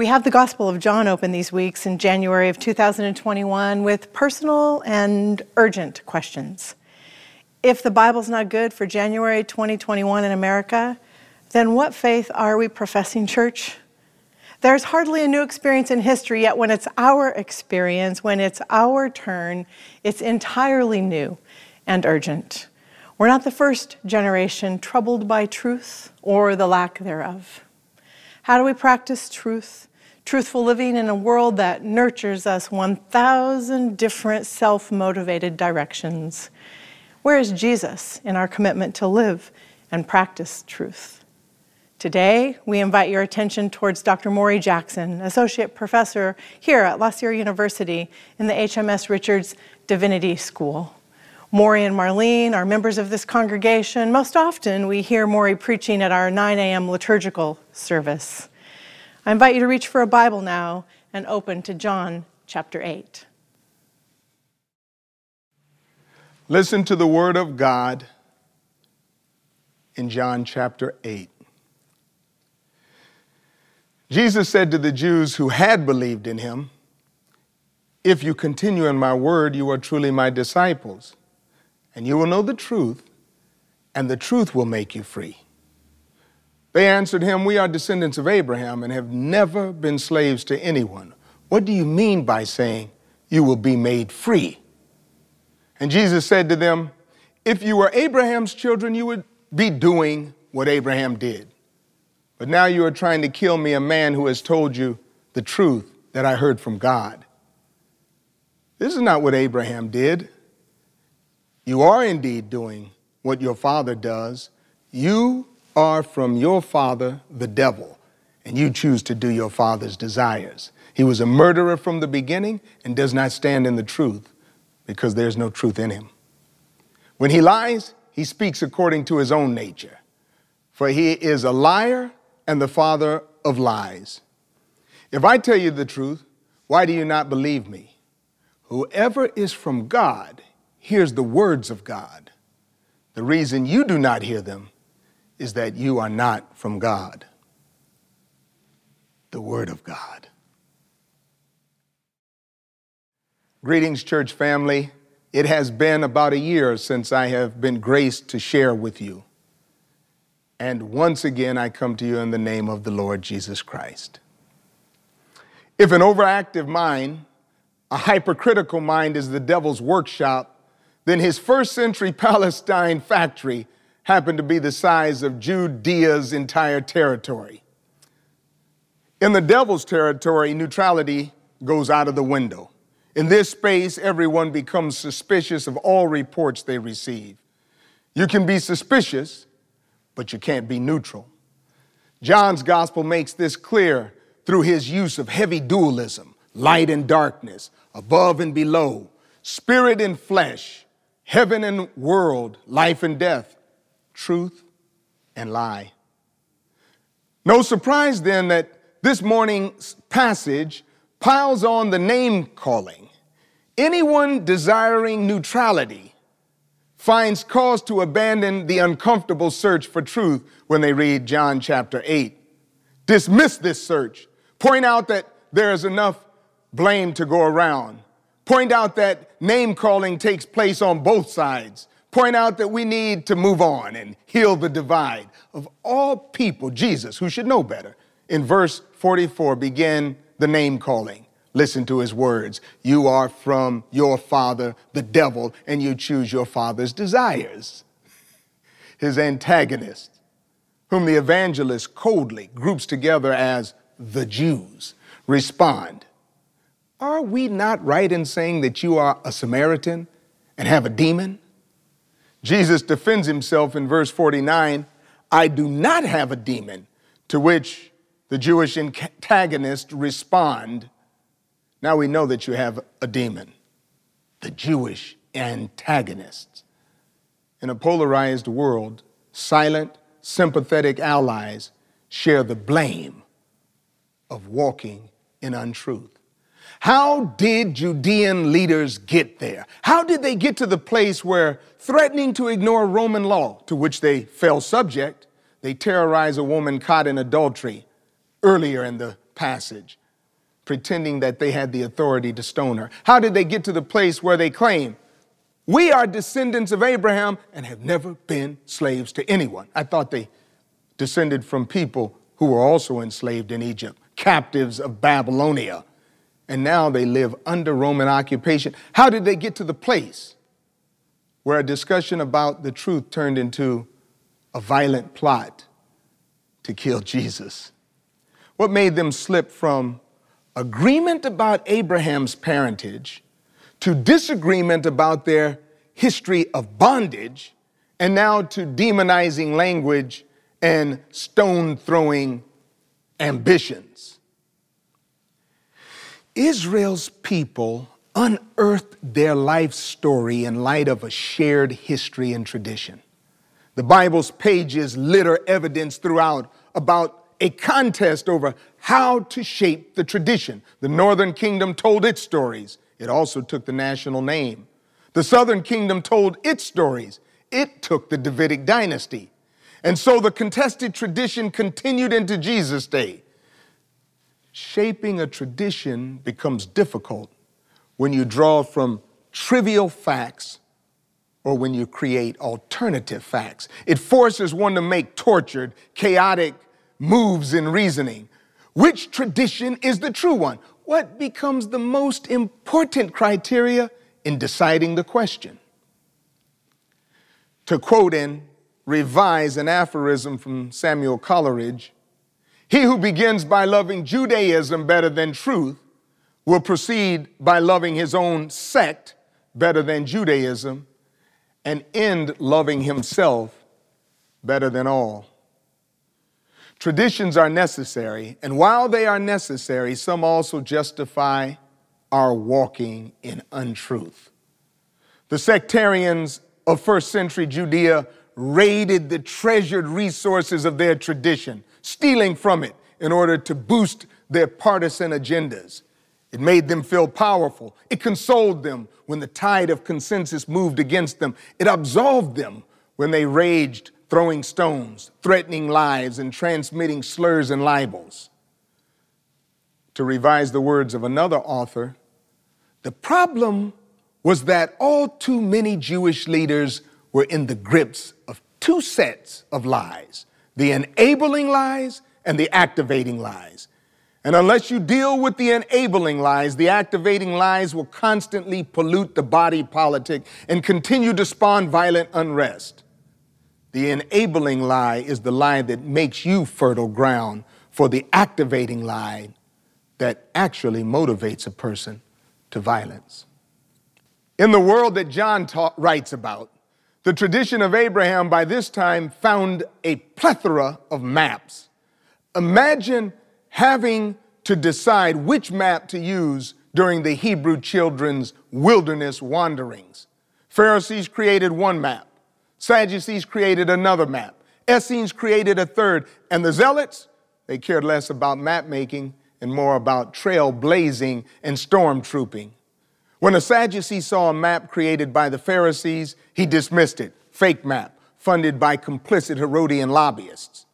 We have the Gospel of John open these weeks in January of 2021 with personal and urgent questions. If the Bible's not good for January 2021 in America, then what faith are we professing, church? There's hardly a new experience in history, yet when it's our experience, when it's our turn, it's entirely new and urgent. We're not the first generation troubled by truth or the lack thereof. How do we practice truth? Truthful living in a world that nurtures us 1,000 different self motivated directions. Where is Jesus in our commitment to live and practice truth? Today, we invite your attention towards Dr. Maury Jackson, Associate Professor here at La Sierra University in the HMS Richards Divinity School. Maury and Marlene are members of this congregation. Most often, we hear Maury preaching at our 9 a.m. liturgical service. I invite you to reach for a Bible now and open to John chapter 8. Listen to the word of God in John chapter 8. Jesus said to the Jews who had believed in him, If you continue in my word, you are truly my disciples and you will know the truth, and the truth will make you free. They answered him, We are descendants of Abraham and have never been slaves to anyone. What do you mean by saying you will be made free? And Jesus said to them, If you were Abraham's children, you would be doing what Abraham did. But now you are trying to kill me, a man who has told you the truth that I heard from God. This is not what Abraham did. You are indeed doing what your father does. You are from your father, the devil, and you choose to do your father's desires. He was a murderer from the beginning and does not stand in the truth because there's no truth in him. When he lies, he speaks according to his own nature, for he is a liar and the father of lies. If I tell you the truth, why do you not believe me? Whoever is from God hears the words of God. The reason you do not hear them is that you are not from God. The Word of God. Greetings, church family. It has been about a year since I have been graced to share with you. And once again, I come to you in the name of the Lord Jesus Christ. If an overactive mind, a hypercritical mind, is the devil's workshop, then his first century Palestine factory happened to be the size of Judea's entire territory. In the devil's territory, neutrality goes out of the window. In this space, everyone becomes suspicious of all reports they receive. You can be suspicious, but you can't be neutral. John's gospel makes this clear through his use of heavy dualism, light and darkness, above and below, spirit and flesh, heaven and world, life and death, truth and lie. No surprise then that this morning's passage piles on the name calling. Anyone desiring neutrality finds cause to abandon the uncomfortable search for truth when they read John chapter 8. Dismiss this search. Point out that there is enough blame to go around. Point out that name calling takes place on both sides. Point out that we need to move on and heal the divide. Of all people, Jesus, who should know better, in verse 44, begin the name calling. Listen to his words. You are from your father, the devil, and you choose your father's desires. His antagonist, whom the evangelist coldly groups together as the Jews, respond are we not right in saying that you are a Samaritan and have a demon? Jesus defends himself in verse 49 I do not have a demon, to which the Jewish antagonists respond, Now we know that you have a demon. The Jewish antagonists. In a polarized world, silent, sympathetic allies share the blame of walking in untruth. How did Judean leaders get there? How did they get to the place where, threatening to ignore Roman law, to which they fell subject, they terrorize a woman caught in adultery earlier in the passage, pretending that they had the authority to stone her. How did they get to the place where they claim, we are descendants of Abraham and have never been slaves to anyone? I thought they descended from people who were also enslaved in Egypt, captives of Babylonia. And now they live under Roman occupation. How did they get to the place where a discussion about the truth turned into a violent plot to kill Jesus? What made them slip from agreement about Abraham's parentage to disagreement about their history of bondage and now to demonizing language and stone throwing ambitions? Israel's people unearthed their life story in light of a shared history and tradition. The Bible's pages litter evidence throughout about a contest over how to shape the tradition. The northern kingdom told its stories. It also took the national name. The southern kingdom told its stories. It took the Davidic dynasty. And so the contested tradition continued into Jesus' day. Shaping a tradition becomes difficult when you draw from trivial facts or when you create alternative facts. It forces one to make tortured, chaotic moves in reasoning. Which tradition is the true one? What becomes the most important criteria in deciding the question? To quote and revise an aphorism from Samuel Coleridge, he who begins by loving Judaism better than truth will proceed by loving his own sect better than Judaism and end loving himself better than all. Traditions are necessary, and while they are necessary, some also justify our walking in untruth. The sectarians of first century Judea raided the treasured resources of their tradition, stealing from it in order to boost their partisan agendas. It made them feel powerful. It consoled them when the tide of consensus moved against them. It absolved them when they raged throwing stones, threatening lives, and transmitting slurs and libels. To revise the words of another author, the problem was that all too many Jewish leaders were in the grips of two sets of lies the enabling lies and the activating lies. And unless you deal with the enabling lies, the activating lies will constantly pollute the body politic and continue to spawn violent unrest. The enabling lie is the lie that makes you fertile ground for the activating lie that actually motivates a person to violence. In the world that John ta- writes about, the tradition of Abraham by this time found a plethora of maps. Imagine having to decide which map to use during the Hebrew children's wilderness wanderings. Pharisees created one map. Sadducees created another map. Essenes created a third. And the Zealots, they cared less about map making and more about trail blazing and stormtrooping. When a Sadducee saw a map created by the Pharisees, he dismissed it. Fake map, funded by complicit Herodian lobbyists.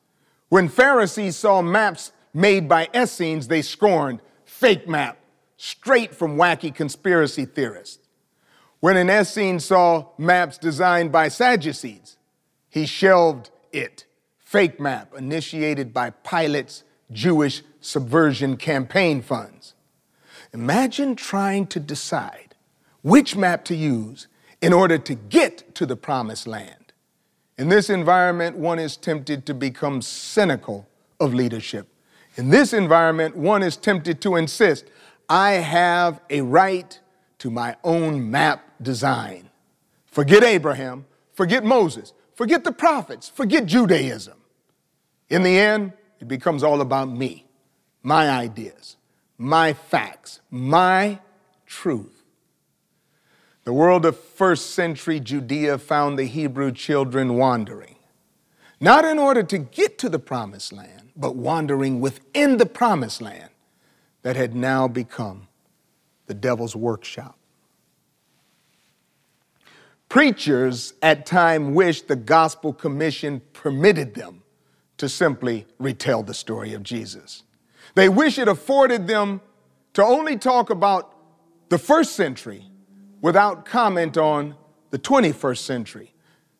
When Pharisees saw maps made by Essenes, they scorned. Fake map, straight from wacky conspiracy theorists. When an Essene saw maps designed by Sadducees, he shelved it. Fake map initiated by Pilate's Jewish subversion campaign funds. Imagine trying to decide which map to use in order to get to the promised land. In this environment, one is tempted to become cynical of leadership. In this environment, one is tempted to insist, I have a right to my own map design. Forget Abraham, forget Moses, forget the prophets, forget Judaism. In the end, it becomes all about me, my ideas, my facts, my truth. The world of first century Judea found the Hebrew children wandering, not in order to get to the promised land, but wandering within the promised land that had now become the devil's workshop. Preachers at time wished the gospel commission permitted them to simply retell the story of Jesus. They wish it afforded them to only talk about the first century without comment on the 21st century.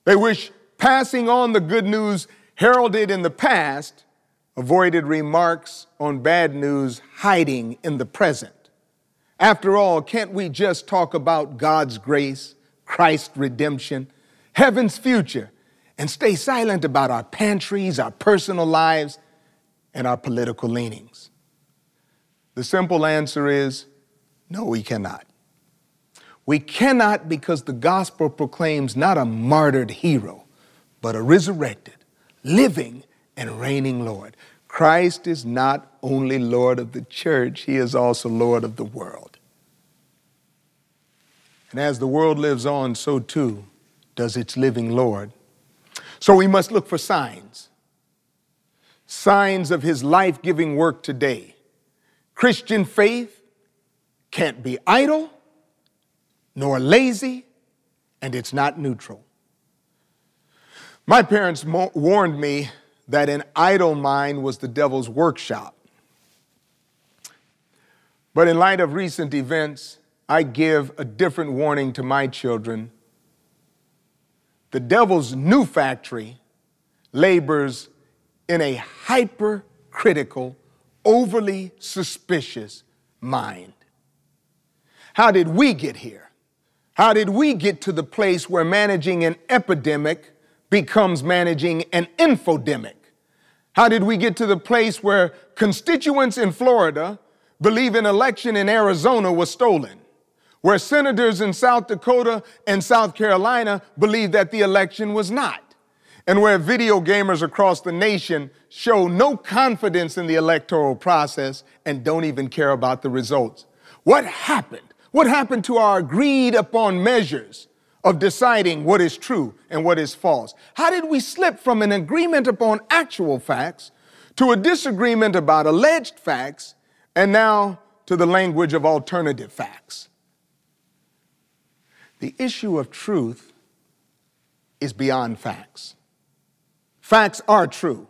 They wish passing on the good news heralded in the past avoided remarks on bad news hiding in the present. After all, can't we just talk about God's grace, Christ's redemption, heaven's future, and stay silent about our pantries, our personal lives, and our political leanings? The simple answer is no, we cannot. We cannot because the gospel proclaims not a martyred hero, but a resurrected, living, and reigning Lord. Christ is not only Lord of the church, he is also Lord of the world. And as the world lives on, so too does its living Lord. So we must look for signs signs of his life giving work today. Christian faith can't be idle nor lazy, and it's not neutral. My parents mo- warned me that an idle mind was the devil's workshop. But in light of recent events, I give a different warning to my children. The devil's new factory labors in a hypercritical, overly suspicious mind. How did we get here? How did we get to the place where managing an epidemic becomes managing an infodemic? How did we get to the place where constituents in Florida believe an election in Arizona was stolen? Where senators in South Dakota and South Carolina believe that the election was not? And where video gamers across the nation show no confidence in the electoral process and don't even care about the results? What happened? What happened to our agreed upon measures of deciding what is true and what is false? How did we slip from an agreement upon actual facts to a disagreement about alleged facts and now to the language of alternative facts? The issue of truth is beyond facts. Facts are true,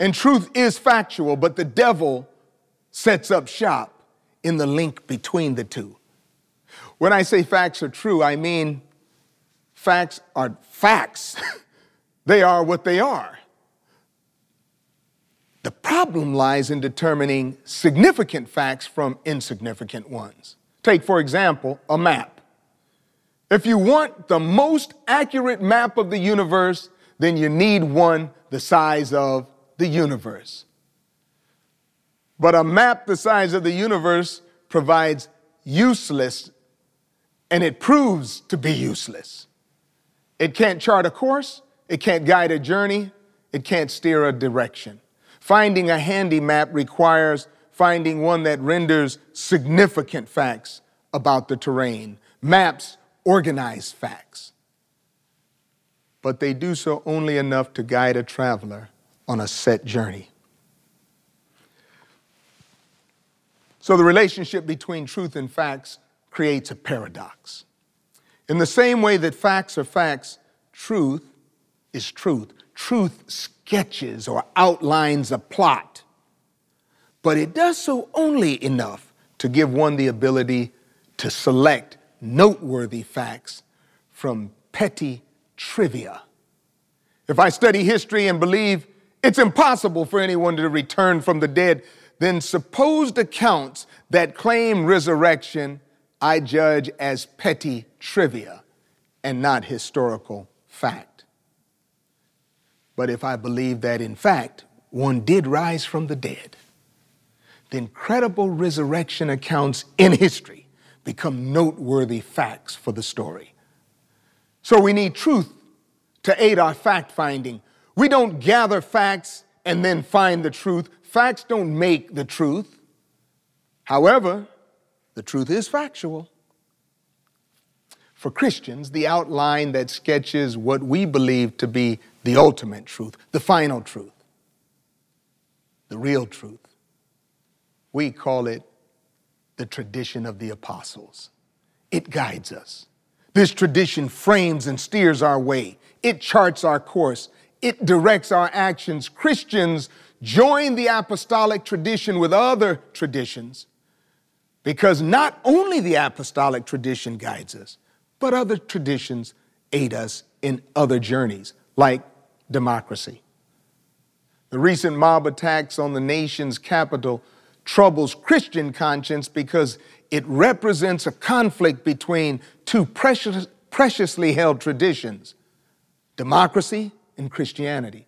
and truth is factual, but the devil sets up shop in the link between the two. When I say facts are true, I mean facts are facts. they are what they are. The problem lies in determining significant facts from insignificant ones. Take, for example, a map. If you want the most accurate map of the universe, then you need one the size of the universe. But a map the size of the universe provides useless and it proves to be useless. It can't chart a course, it can't guide a journey, it can't steer a direction. Finding a handy map requires finding one that renders significant facts about the terrain. Maps organize facts, but they do so only enough to guide a traveler on a set journey. So the relationship between truth and facts creates a paradox. In the same way that facts are facts, truth is truth. Truth sketches or outlines a plot, but it does so only enough to give one the ability to select noteworthy facts from petty trivia. If I study history and believe it's impossible for anyone to return from the dead, then supposed accounts that claim resurrection I judge as petty trivia and not historical fact. But if I believe that in fact one did rise from the dead, then credible resurrection accounts in history become noteworthy facts for the story. So we need truth to aid our fact finding. We don't gather facts and then find the truth. Facts don't make the truth. However, the truth is factual. For Christians, the outline that sketches what we believe to be the ultimate truth, the final truth, the real truth. We call it the tradition of the apostles. It guides us. This tradition frames and steers our way. It charts our course. it directs our actions. Christians join the apostolic tradition with other traditions because not only the apostolic tradition guides us, but other traditions aid us in other journeys, like democracy. The recent mob attacks on the nation's capital troubles Christian conscience because it represents a conflict between two precious, preciously held traditions democracy and Christianity.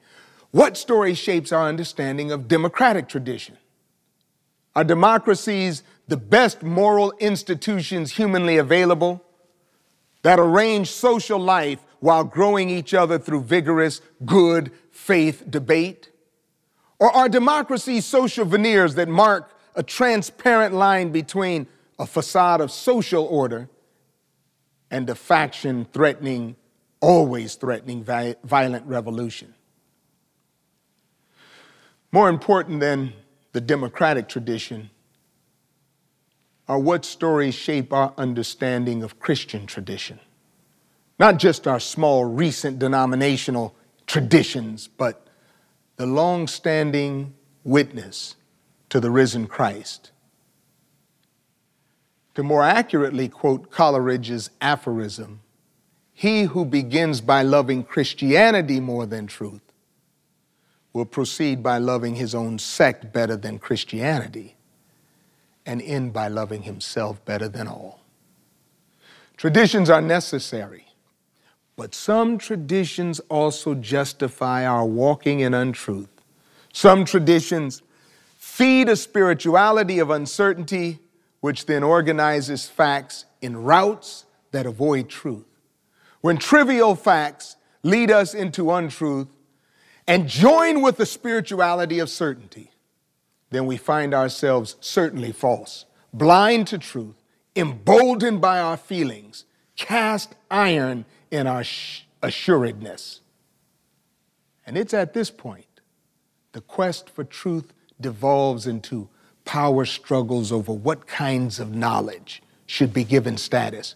What story shapes our understanding of democratic tradition? Are democracies the best moral institutions humanly available that arrange social life while growing each other through vigorous, good faith debate? Or are democracies social veneers that mark a transparent line between a facade of social order and a faction threatening, always threatening violent revolution? More important than the democratic tradition are what stories shape our understanding of Christian tradition. Not just our small recent denominational traditions, but the long standing witness to the risen Christ. To more accurately quote Coleridge's aphorism, he who begins by loving Christianity more than truth will proceed by loving his own sect better than Christianity and end by loving himself better than all. Traditions are necessary, but some traditions also justify our walking in untruth. Some traditions feed a spirituality of uncertainty, which then organizes facts in routes that avoid truth. When trivial facts lead us into untruth, and join with the spirituality of certainty, then we find ourselves certainly false, blind to truth, emboldened by our feelings, cast iron in our assuredness. And it's at this point the quest for truth devolves into power struggles over what kinds of knowledge should be given status,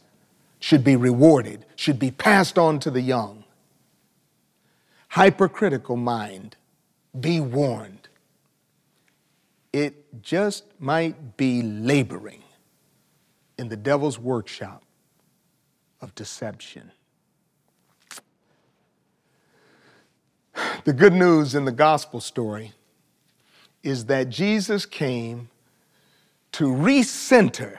should be rewarded, should be passed on to the young hypercritical mind, be warned. It just might be laboring in the devil's workshop of deception. The good news in the gospel story is that Jesus came to recenter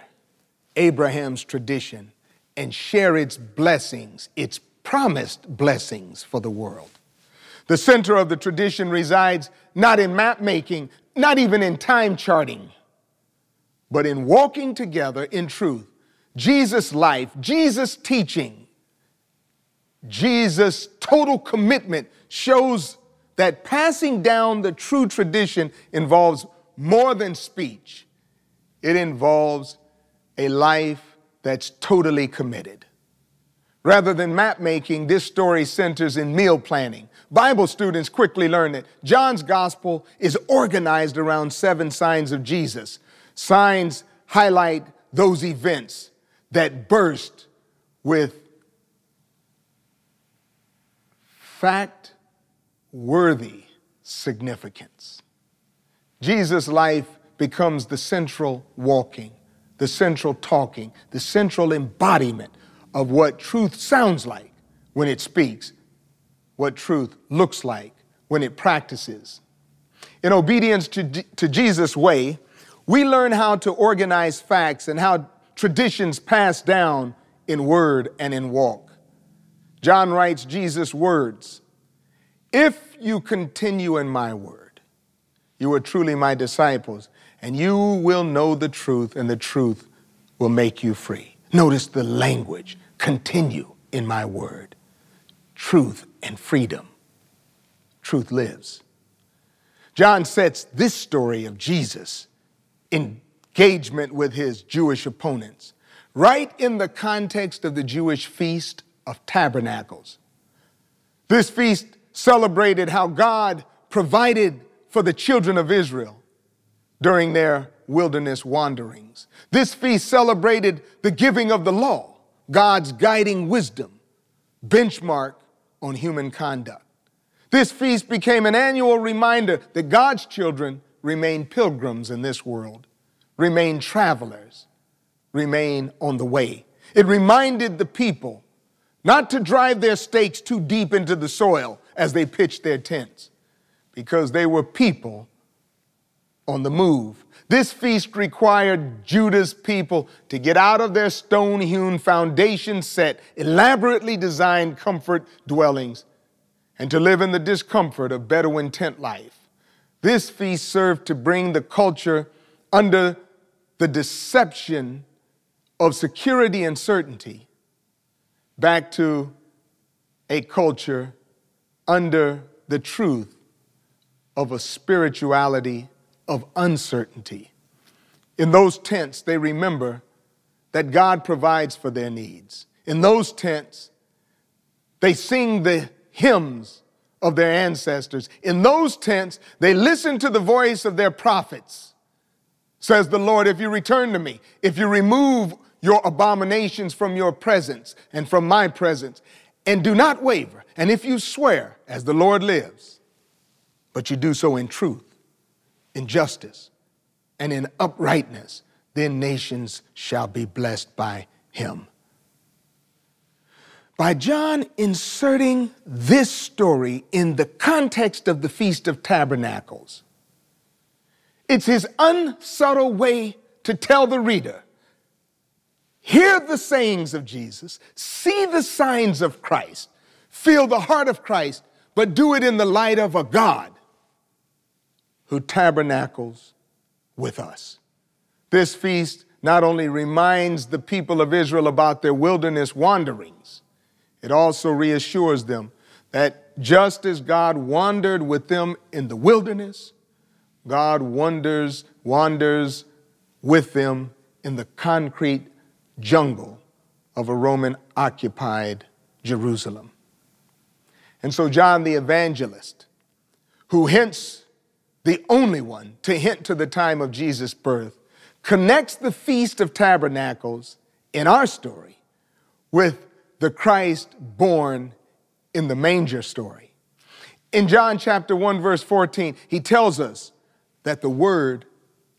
Abraham's tradition and share its blessings, its promised blessings for the world. The center of the tradition resides not in map making, not even in time charting, but in walking together in truth. Jesus' life, Jesus' teaching, Jesus' total commitment shows that passing down the true tradition involves more than speech, it involves a life that's totally committed. Rather than map making, this story centers in meal planning. Bible students quickly learn that John's gospel is organized around seven signs of Jesus. Signs highlight those events that burst with fact worthy significance. Jesus' life becomes the central walking, the central talking, the central embodiment of what truth sounds like when it speaks, what truth looks like when it practices. In obedience to, to Jesus' way, we learn how to organize facts and how traditions pass down in word and in walk. John writes Jesus' words If you continue in my word, you are truly my disciples, and you will know the truth, and the truth will make you free. Notice the language continue in my word. Truth and freedom. Truth lives. John sets this story of Jesus' engagement with his Jewish opponents right in the context of the Jewish Feast of Tabernacles. This feast celebrated how God provided for the children of Israel during their wilderness wanderings. This feast celebrated the giving of the law God's guiding wisdom, benchmark on human conduct. This feast became an annual reminder that God's children remain pilgrims in this world, remain travelers, remain on the way. It reminded the people not to drive their stakes too deep into the soil as they pitched their tents, because they were people on the move. This feast required Judah's people to get out of their stone hewn foundation set, elaborately designed comfort dwellings, and to live in the discomfort of Bedouin tent life. This feast served to bring the culture under the deception of security and certainty back to a culture under the truth of a spirituality of uncertainty. In those tents, they remember that God provides for their needs. In those tents, they sing the hymns of their ancestors. In those tents, they listen to the voice of their prophets. Says the Lord, if you return to me, if you remove your abominations from your presence and from my presence, and do not waver. And if you swear, as the Lord lives, but you do so in truth, in justice, and in uprightness, then nations shall be blessed by him. By John inserting this story in the context of the Feast of Tabernacles, it's his unsubtle way to tell the reader hear the sayings of Jesus, see the signs of Christ, feel the heart of Christ, but do it in the light of a God who tabernacles with us. This feast not only reminds the people of Israel about their wilderness wanderings, it also reassures them that just as God wandered with them in the wilderness, God wanders, wanders with them in the concrete jungle of a Roman occupied Jerusalem. And so, John the evangelist, who hints the only one to hint to the time of Jesus' birth, connects the Feast of Tabernacles in our story with the Christ born in the manger story. In John chapter 1, verse 14, he tells us that the Word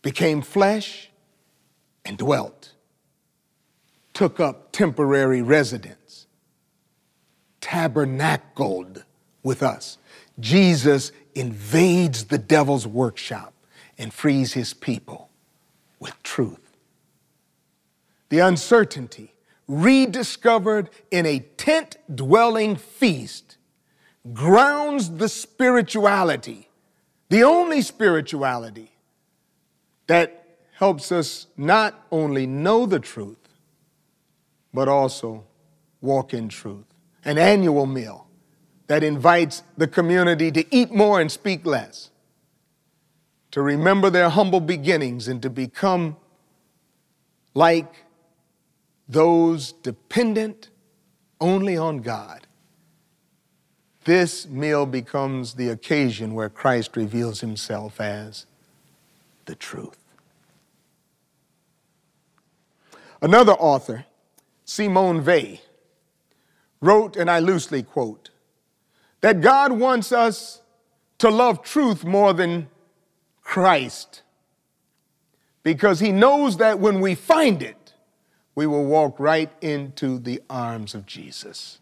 became flesh and dwelt took up temporary residence, tabernacled with us. Jesus invades the devil's workshop and frees his people with truth. The uncertainty, rediscovered in a tent dwelling feast, grounds the spirituality, the only spirituality that helps us not only know the truth, but also walk in truth. An annual meal that invites the community to eat more and speak less, to remember their humble beginnings and to become like those dependent only on God. This meal becomes the occasion where Christ reveals himself as the truth. Another author Simone Weil, wrote, and I loosely quote, that God wants us to love truth more than Christ because he knows that when we find it, we will walk right into the arms of Jesus.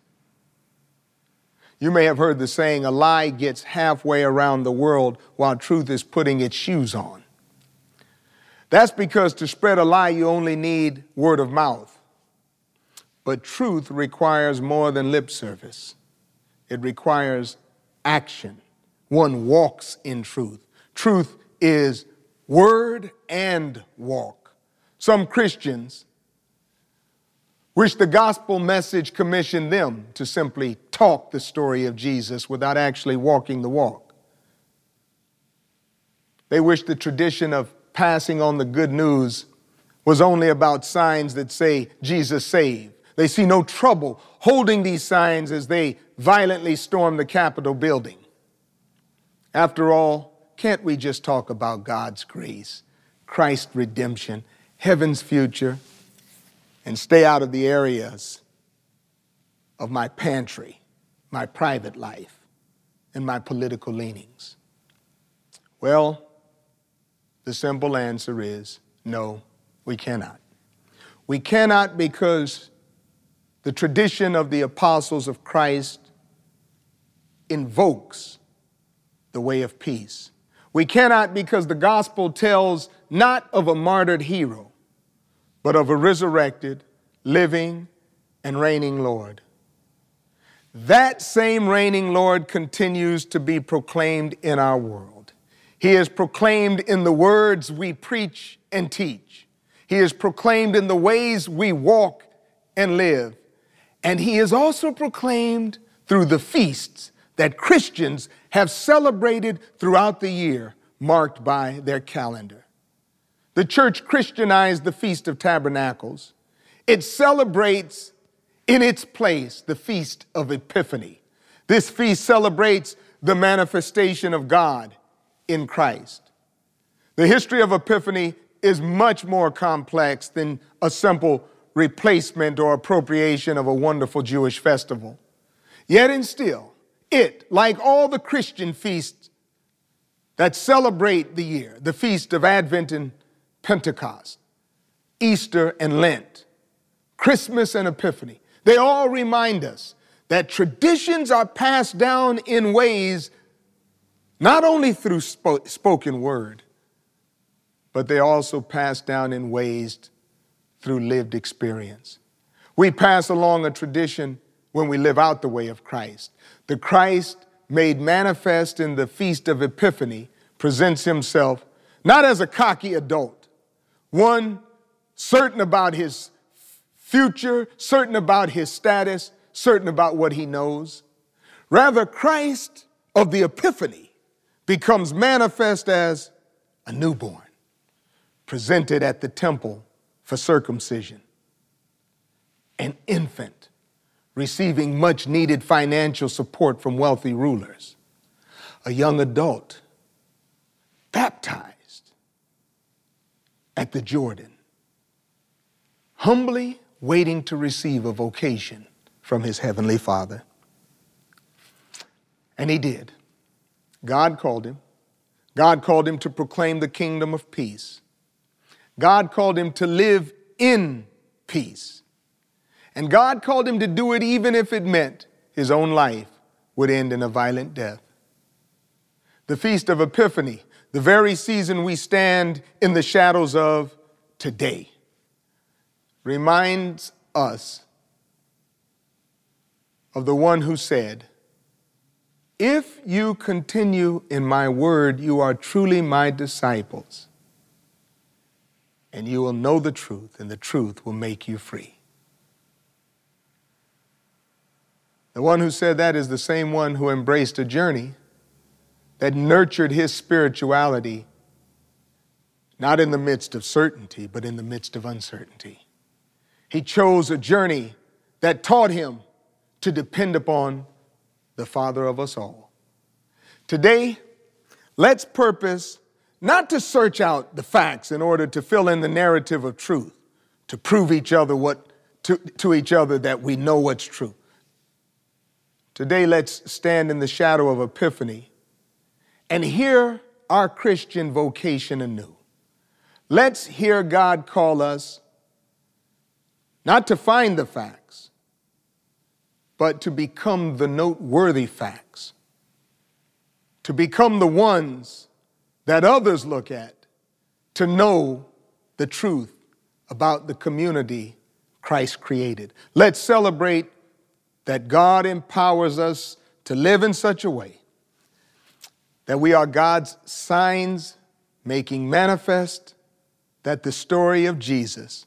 You may have heard the saying, a lie gets halfway around the world while truth is putting its shoes on. That's because to spread a lie, you only need word of mouth. But truth requires more than lip service, it requires action. One walks in truth. Truth is word and walk. Some Christians wish the gospel message commissioned them to simply talk the story of Jesus without actually walking the walk. They wish the tradition of passing on the good news was only about signs that say Jesus saved they see no trouble holding these signs as they violently storm the Capitol building. After all, can't we just talk about God's grace, Christ's redemption, heaven's future, and stay out of the areas of my pantry, my private life, and my political leanings? Well, the simple answer is no, we cannot. We cannot because the tradition of the apostles of Christ invokes the way of peace. We cannot because the gospel tells not of a martyred hero, but of a resurrected, living, and reigning Lord. That same reigning Lord continues to be proclaimed in our world. He is proclaimed in the words we preach and teach. He is proclaimed in the ways we walk and live. And he is also proclaimed through the feasts that Christians have celebrated throughout the year, marked by their calendar. The church Christianized the Feast of Tabernacles. It celebrates in its place the Feast of Epiphany. This feast celebrates the manifestation of God in Christ. The history of Epiphany is much more complex than a simple replacement or appropriation of a wonderful Jewish festival. Yet and still, it, like all the Christian feasts that celebrate the year, the feast of Advent and Pentecost, Easter and Lent, Christmas and Epiphany, they all remind us that traditions are passed down in ways not only through sp- spoken word, but they also pass down in ways through lived experience. We pass along a tradition when we live out the way of Christ. The Christ made manifest in the Feast of Epiphany presents himself not as a cocky adult, one certain about his future, certain about his status, certain about what he knows. Rather, Christ of the Epiphany becomes manifest as a newborn, presented at the temple for circumcision, an infant receiving much needed financial support from wealthy rulers, a young adult baptized at the Jordan, humbly waiting to receive a vocation from his heavenly Father. And he did. God called him. God called him to proclaim the kingdom of peace. God called him to live in peace. And God called him to do it even if it meant his own life would end in a violent death. The Feast of Epiphany, the very season we stand in the shadows of today reminds us of the one who said, If you continue in my word, you are truly my disciples, and you will know the truth, and the truth will make you free. The one who said that is the same one who embraced a journey that nurtured his spirituality, not in the midst of certainty, but in the midst of uncertainty. He chose a journey that taught him to depend upon the Father of us all. Today, let's purpose not to search out the facts in order to fill in the narrative of truth, to prove each other what to, to each other that we know what's true. Today, let's stand in the shadow of Epiphany and hear our Christian vocation anew. Let's hear God call us not to find the facts, but to become the noteworthy facts, to become the ones that others look at, to know the truth about the community Christ created. Let's celebrate that God empowers us to live in such a way that we are God's signs making manifest that the story of Jesus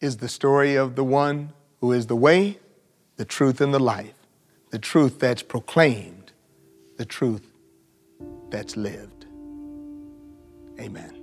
is the story of the one who is the way, the truth, and the life. The truth that's proclaimed, the truth that's lived. Amen.